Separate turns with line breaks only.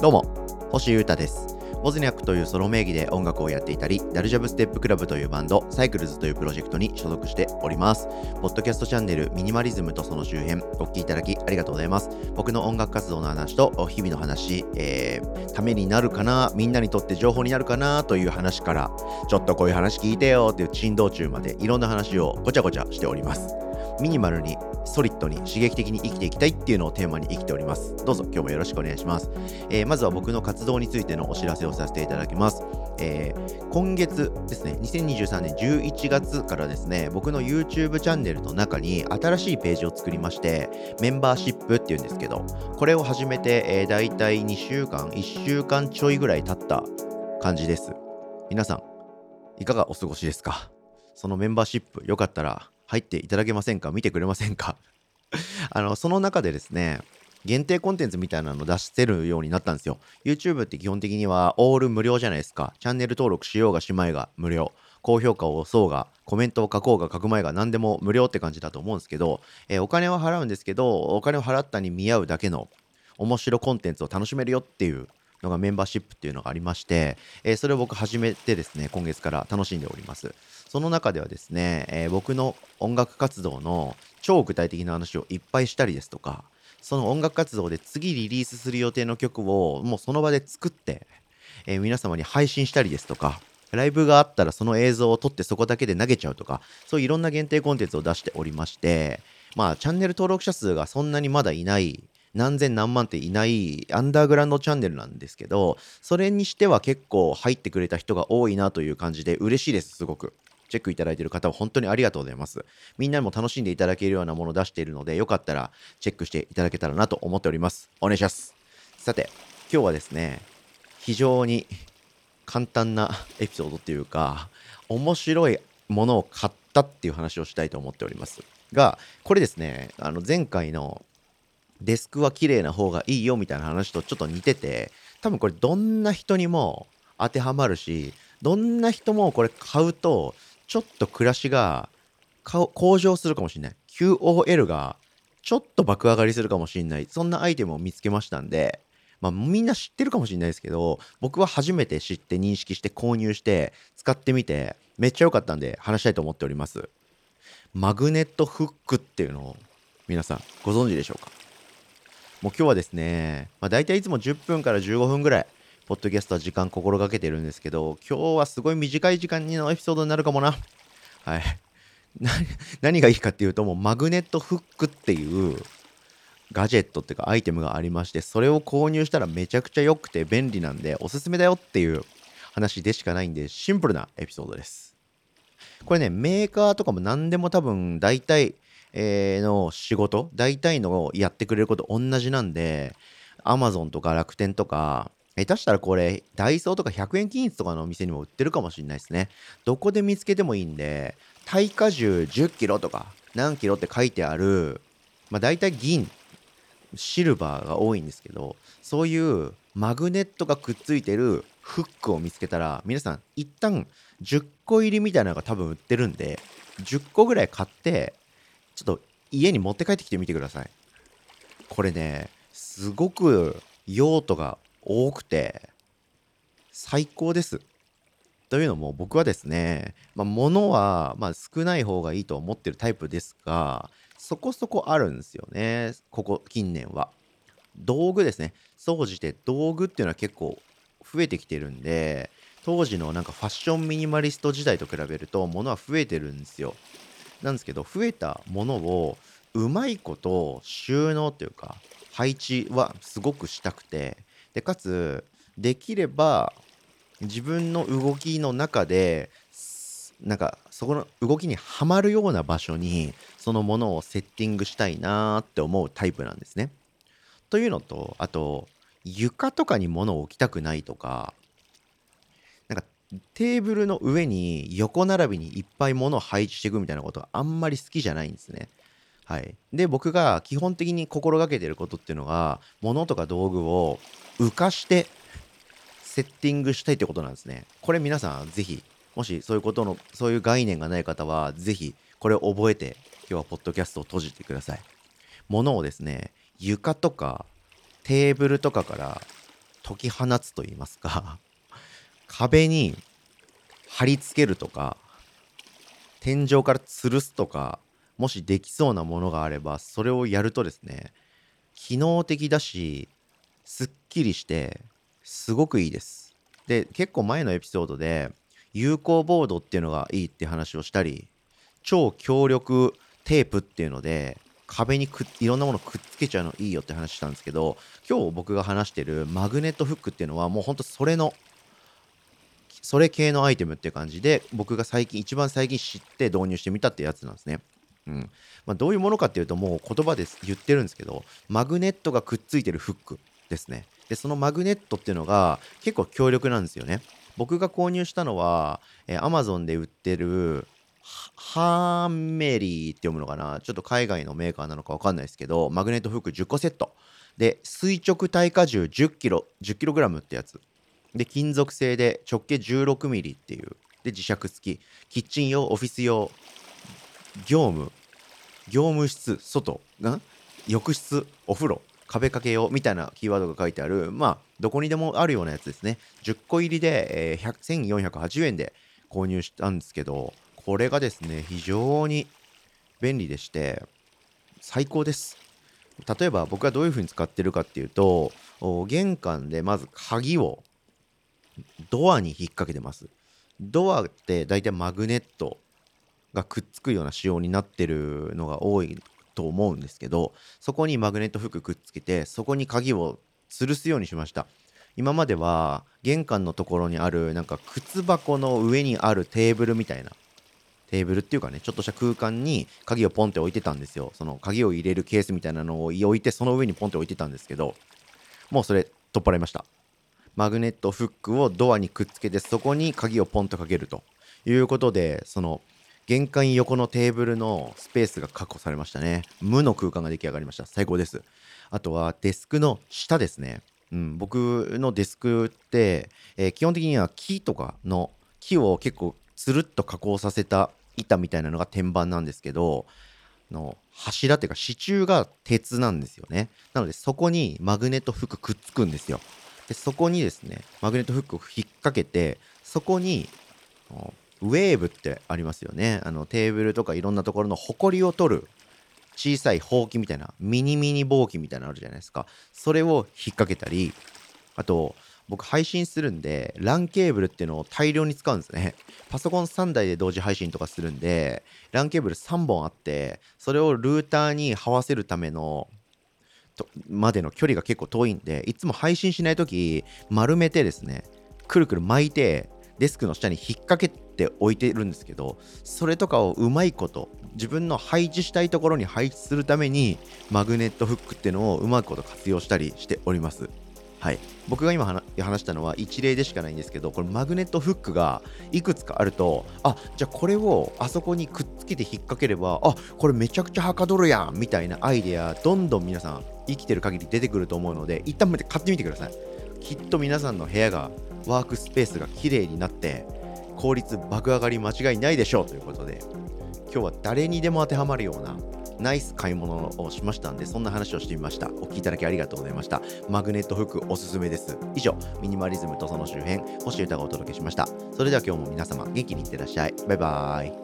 どうも、星優太です。ボズニャックというソロ名義で音楽をやっていたり、ダルジャブステップクラブというバンド、サイクルズというプロジェクトに所属しております。ポッドキャストチャンネル、ミニマリズムとその周辺、お聴きいただきありがとうございます。僕の音楽活動の話と日々の話、えー、ためになるかな、みんなにとって情報になるかなという話から、ちょっとこういう話聞いてよっていう珍道中までいろんな話をごちゃごちゃしております。ミニマルにソリッドに刺激的に生きていきたいっていうのをテーマに生きております。どうぞ今日もよろしくお願いします。えー、まずは僕の活動についてのお知らせをさせていただきます。えー、今月ですね、2023年11月からですね、僕の YouTube チャンネルの中に新しいページを作りまして、メンバーシップっていうんですけど、これを始めて、えー、大体2週間、1週間ちょいぐらい経った感じです。皆さん、いかがお過ごしですか？そのメンバーシップ、よかったら入っていただけませんか？見てくれませんか？あの、その中でですね、限定コンテンツみたいなの出してるようになったんですよ。YouTube って基本的にはオール無料じゃないですか。チャンネル登録しようがしまいが無料。高評価を押そうが、コメントを書こうが書く前が何でも無料って感じだと思うんですけど、えー、お金は払うんですけど、お金を払ったに見合うだけの面白コンテンツを楽しめるよっていうのがメンバーシップっていうのがありまして、えー、それを僕始めてですね、今月から楽しんでおります。その中ではですね、えー、僕の音楽活動の超具体的な話をいっぱいしたりですとか、その音楽活動で次リリースする予定の曲をもうその場で作って、えー、皆様に配信したりですとか、ライブがあったらその映像を撮ってそこだけで投げちゃうとか、そういういろんな限定コンテンツを出しておりまして、まあチャンネル登録者数がそんなにまだいない何千何万っていないアンダーグラウンドチャンネルなんですけど、それにしては結構入ってくれた人が多いなという感じで嬉しいです、すごく。チェックいただいている方は本当にありがとうございます。みんなにも楽しんでいただけるようなものを出しているので、よかったらチェックしていただけたらなと思っております。お願いします。さて、今日はですね、非常に簡単なエピソードっていうか、面白いものを買ったっていう話をしたいと思っております。が、これですね、あの前回のデスクは綺麗な方がいいよみたいな話とちょっと似てて、多分これどんな人にも当てはまるし、どんな人もこれ買うとちょっと暮らしが向上するかもしれない。QOL がちょっと爆上がりするかもしれない。そんなアイテムを見つけましたんで、まあみんな知ってるかもしれないですけど、僕は初めて知って認識して購入して使ってみて、めっちゃ良かったんで話したいと思っております。マグネットフックっていうのを皆さんご存知でしょうか？もう今日はですね、まあ、大体いつも10分から15分ぐらいポッドキャストは時間心がけてるんですけど、今日はすごい短い時間のエピソードになるかもな。はい。何がいいかっていうと、もうマグネットフックっていうガジェットっていうかアイテムがありまして、それを購入したらめちゃくちゃ良くて便利なんで、おすすめだよっていう話でしかないんで、シンプルなエピソードです。これね、メーカーとかも何でも多分大体、えー、の仕事、大体のやってくれること同じなんで、Amazon とか楽天とか、下手したらこれ、ダイソーとか100円均一とかのお店にも売ってるかもしれないですね。どこで見つけてもいいんで、耐荷重10キロとか何キロって書いてある、まあ大体銀、シルバーが多いんですけど、そういうマグネットがくっついてるフックを見つけたら、皆さん一旦10個入りみたいなのが多分売ってるんで、10個ぐらい買って、ちょっと家に持って帰ってきてみてください。これね、すごく用途が多くて最高です。というのも僕はですね、まあ、物はま少ない方がいいと思ってるタイプですがそこそこあるんですよねここ近年は。道具ですね総じて道具っていうのは結構増えてきてるんで当時のなんかファッションミニマリスト時代と比べると物は増えてるんですよ。なんですけど増えたものをうまいこと収納っていうか配置はすごくしたくてでかつできれば自分の動きの中でなんかそこの動きにはまるような場所にそのものをセッティングしたいなって思うタイプなんですね。というのとあと床とかに物を置きたくないとかなんかテーブルの上に横並びにいっぱい物を配置していくみたいなことがあんまり好きじゃないんですね。はい、で僕が基本的に心がけてることっていうのが物とか道具を浮かしてセッティングしたいってことなんですね。これ皆さんぜひもしそういうことのそういう概念がない方はぜひこれを覚えて今日はポッドキャストを閉じてください。物をですね床とかテーブルとかから解き放つと言いますか壁に貼り付けるとか天井から吊るすとかもしできそうなものがあればそれをやるとですね機能的だしすっきりしてすごくいいです。で結構前のエピソードで有効ボードっていうのがいいって話をしたり超強力テープっていうので壁にくいろんなものくっつけちゃうのいいよって話したんですけど今日僕が話してるマグネットフックっていうのはもうほんとそれのそれ系のアイテムっていう感じで僕が最近一番最近知って導入してみたってやつなんですね。うん。まあ、どういうものかっていうともう言葉で言ってるんですけどマグネットがくっついてるフック。ですね。でそのマグネットっていうのが結構強力なんですよね。僕が購入したのは、えー、Amazon で売ってるハーメリーって読むのかな？ちょっと海外のメーカーなのか分かんないですけどマグネットフック10個セット。で垂直耐荷重10キロ10キログラムってやつ。で金属製で直径16ミリっていう。で磁石付き。キッチン用オフィス用。業務。業務室。外。が浴室。お風呂。壁掛け用みたいなキーワードが書いてあるまあどこにでもあるようなやつですね。10個入りで、えー、1480円で購入したんですけどこれがですね非常に便利でして最高です。例えば僕はどういうふうに使ってるかっていうと玄関でまず鍵をドアに引っ掛けてます。ドアって大体マグネットがくっつくような仕様になってるのが多いと思うんですけどそこにマグネットフックくっつけてそこに鍵を吊るすようにしました今までは玄関のところにあるなんか靴箱の上にあるテーブルみたいなテーブルっていうかね、ちょっとした空間に鍵をポンって置いてたんですよ。その鍵を入れるケースみたいなのを置いて、その上にポンって置いてたんですけど、もうそれ取っ払いました。マグネットフックをドアにくっつけて、そこに鍵をポンとかけるということで、その玄関横のテーブルのスペースが確保されましたね。無の空間が出来上がりました。最高です。あとはデスクの下ですね。うん、僕のデスクって、えー、基本的には木とかの木を結構つるっと加工させた板みたいなのが天板なんですけどの柱っていうか支柱が鉄なんですよねなのでそこにマグネットフックくっつくんですよでそこにですねマグネットフックを引っ掛けてそこにウェーブってありますよね。あのテーブルとかいろんなところのホコリを取る小さいほうきみたいなミニミニぼうきみたいなのあるじゃないですか。それを引っ掛けたりあと僕配信するんで LAN ケーブルっていうのを大量に使うんですね。パソコン3台で同時配信とかするんで LAN ケーブル3本あってそれをルーターに這わせるためのとまでの距離が結構遠いんでいつも配信しない時丸めてですねくるくる巻いてデスクの下に引っ掛けって置いてるんですけどそれとかをうまいこと自分の配置したいところに配置するためにマグネットフックっていうのをうまいこと活用したりしております。はい、僕が今話したのは一例でしかないんですけどこれマグネットフックがいくつかあるとあじゃあこれをあそこにくっつけて引っ掛ければあこれめちゃくちゃはかどるやんみたいなアイデアどんどん皆さん生きてる限り出てくると思うので一旦買ってみてください。きっと皆さんの部屋がワークスペースが綺麗になって効率爆上がり間違いないでしょうということで今日は誰にでも当てはまるようなナイス買い物をしましたんで、そんな話をしてみました。お聞きいただきありがとうございました。マグネットフックおすすめです。以上、ミニマリズムとその周辺、星歌がお届けしました。それでは今日も皆様、元気にいってらっしゃい。バイバーイ。